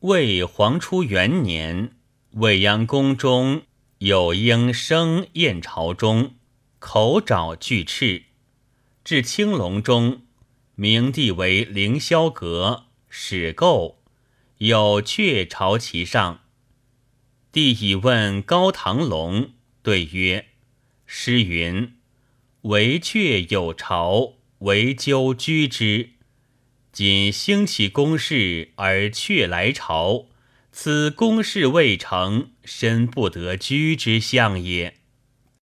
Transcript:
魏黄初元年，未央宫中有应生燕朝中，口爪巨翅。至青龙中，明帝为凌霄阁，始构有鹊巢其上。帝以问高堂龙，对曰：“诗云：‘惟鹊有巢，惟鸠居之。’”今兴起公事而却来朝，此公事未成，身不得居之相也。